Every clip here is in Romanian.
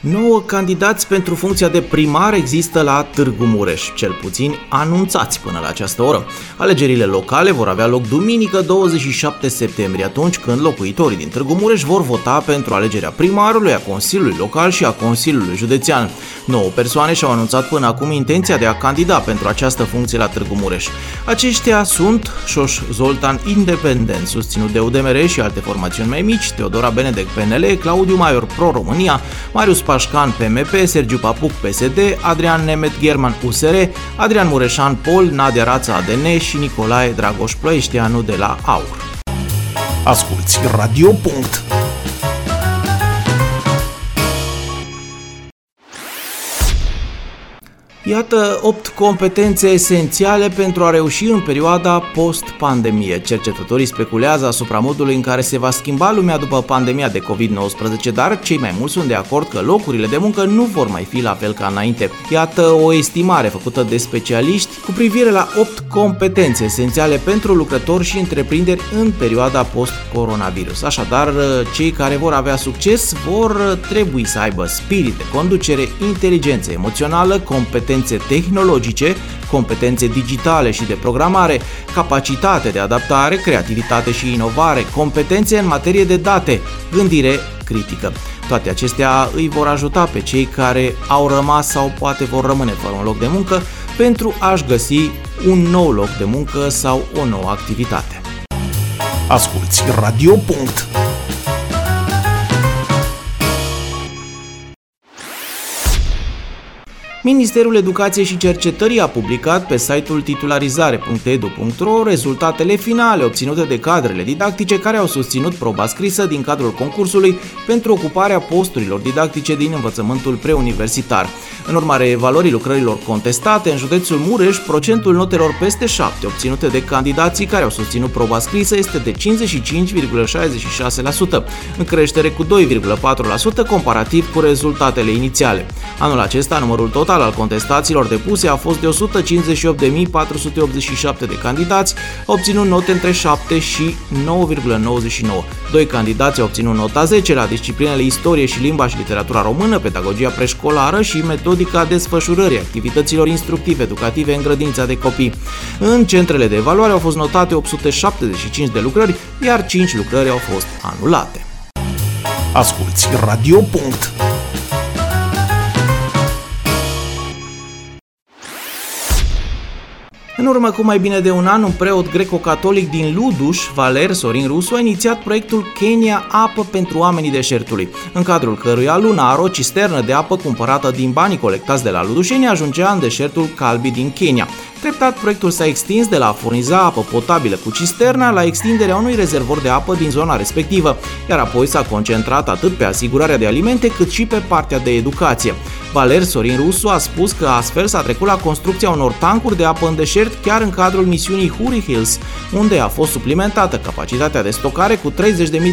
9 candidați pentru funcția de primar există la Târgu Mureș, cel puțin anunțați până la această oră. Alegerile locale vor avea loc duminică 27 septembrie, atunci când locuitorii din Târgu Mureș vor vota pentru alegerea primarului, a Consiliului Local și a Consiliului Județean. 9 persoane și-au anunțat până acum intenția de a candida pentru această funcție la Târgu Mureș. Aceștia sunt Șoș Zoltan Independent, susținut de UDMR și alte formațiuni mai mici, Teodora Benedek PNL, Claudiu Maior Pro România, Marius Pașcan PMP, Sergiu Papuc PSD, Adrian Nemet German USR, Adrian Mureșan Pol, Nadia Rața ADN și Nicolae Dragoș Ploieșteanu de la AUR. Asculți Radio. Iată 8 competențe esențiale pentru a reuși în perioada post-pandemie. Cercetătorii speculează asupra modului în care se va schimba lumea după pandemia de COVID-19, dar cei mai mulți sunt de acord că locurile de muncă nu vor mai fi la fel ca înainte. Iată o estimare făcută de specialiști cu privire la 8 competențe esențiale pentru lucrători și întreprinderi în perioada post-coronavirus. Așadar, cei care vor avea succes vor trebui să aibă spirit de conducere, inteligență emoțională, competențe competențe tehnologice, competențe digitale și de programare, capacitate de adaptare, creativitate și inovare, competențe în materie de date, gândire critică. Toate acestea îi vor ajuta pe cei care au rămas sau poate vor rămâne fără un loc de muncă pentru a-și găsi un nou loc de muncă sau o nouă activitate. Asculți Radio. Ministerul Educației și Cercetării a publicat pe site-ul titularizare.edu.ro rezultatele finale obținute de cadrele didactice care au susținut proba scrisă din cadrul concursului pentru ocuparea posturilor didactice din învățământul preuniversitar. În urma evaluării lucrărilor contestate, în județul Mureș, procentul notelor peste 7 obținute de candidații care au susținut proba scrisă este de 55,66%, în creștere cu 2,4% comparativ cu rezultatele inițiale. Anul acesta, numărul total al contestațiilor depuse a fost de 158.487 de candidați, obținut note între 7 și 9,99. Doi candidați au obținut nota 10 la disciplinele istorie și limba și literatura română, pedagogia preșcolară și metodica desfășurării activităților instructive educative în grădința de copii. În centrele de evaluare au fost notate 875 de lucrări, iar 5 lucrări au fost anulate. Asculți Radio. În urmă cu mai bine de un an, un preot greco-catolic din Luduș, Valer Sorin Rusu, a inițiat proiectul Kenya Apă pentru oamenii deșertului, în cadrul căruia Lunar, o cisternă de apă cumpărată din banii colectați de la ludușeni, ajungea în deșertul Calbi din Kenya. Treptat, proiectul s-a extins de la a furniza apă potabilă cu cisterna la extinderea unui rezervor de apă din zona respectivă, iar apoi s-a concentrat atât pe asigurarea de alimente cât și pe partea de educație. Valer Sorin Rusu a spus că astfel s-a trecut la construcția unor tancuri de apă în deșert chiar în cadrul misiunii Huri Hills, unde a fost suplimentată capacitatea de stocare cu 30.000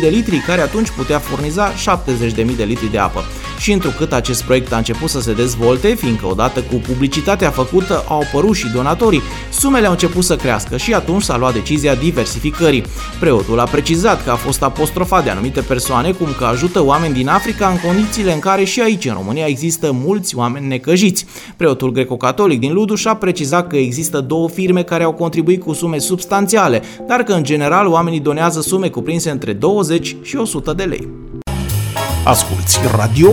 de litri, care atunci putea furniza 70.000 de litri de apă. Și întrucât acest proiect a început să se dezvolte, fiindcă odată cu publicitatea făcută au apărut și donatorii, sumele au început să crească și atunci s-a luat decizia diversificării. Preotul a precizat că a fost apostrofat de anumite persoane cum că ajută oameni din Africa în condițiile în care și aici în România există mulți oameni necăjiți. Preotul greco-catolic din Luduș a precizat că există două firme care au contribuit cu sume substanțiale, dar că în general oamenii donează sume cuprinse între 20 și 100 de lei. Asculți Radio.